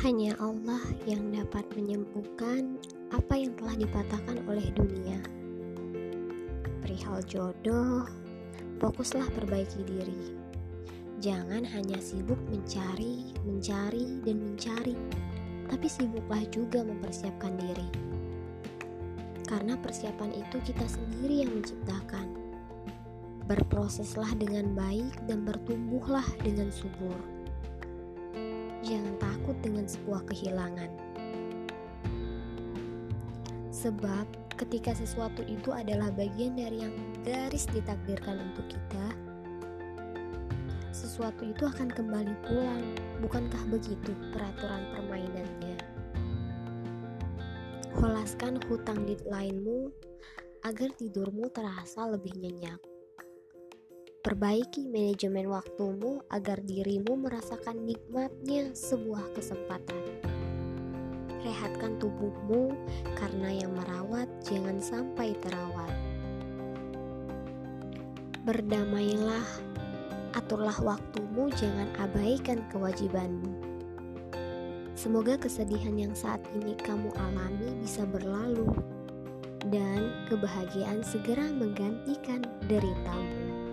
Hanya Allah yang dapat menyembuhkan apa yang telah dipatahkan oleh dunia. Perihal jodoh, fokuslah perbaiki diri. Jangan hanya sibuk mencari, mencari, dan mencari, tapi sibuklah juga mempersiapkan diri. Karena persiapan itu kita sendiri yang menciptakan. Berproseslah dengan baik dan bertumbuhlah dengan subur jangan takut dengan sebuah kehilangan. Sebab ketika sesuatu itu adalah bagian dari yang garis ditakdirkan untuk kita, sesuatu itu akan kembali pulang. Bukankah begitu peraturan permainannya? Holaskan hutang di lainmu agar tidurmu terasa lebih nyenyak. Perbaiki manajemen waktumu agar dirimu merasakan nikmatnya sebuah kesempatan. Rehatkan tubuhmu karena yang merawat jangan sampai terawat. Berdamailah, aturlah waktumu, jangan abaikan kewajibanmu. Semoga kesedihan yang saat ini kamu alami bisa berlalu dan kebahagiaan segera menggantikan deritamu.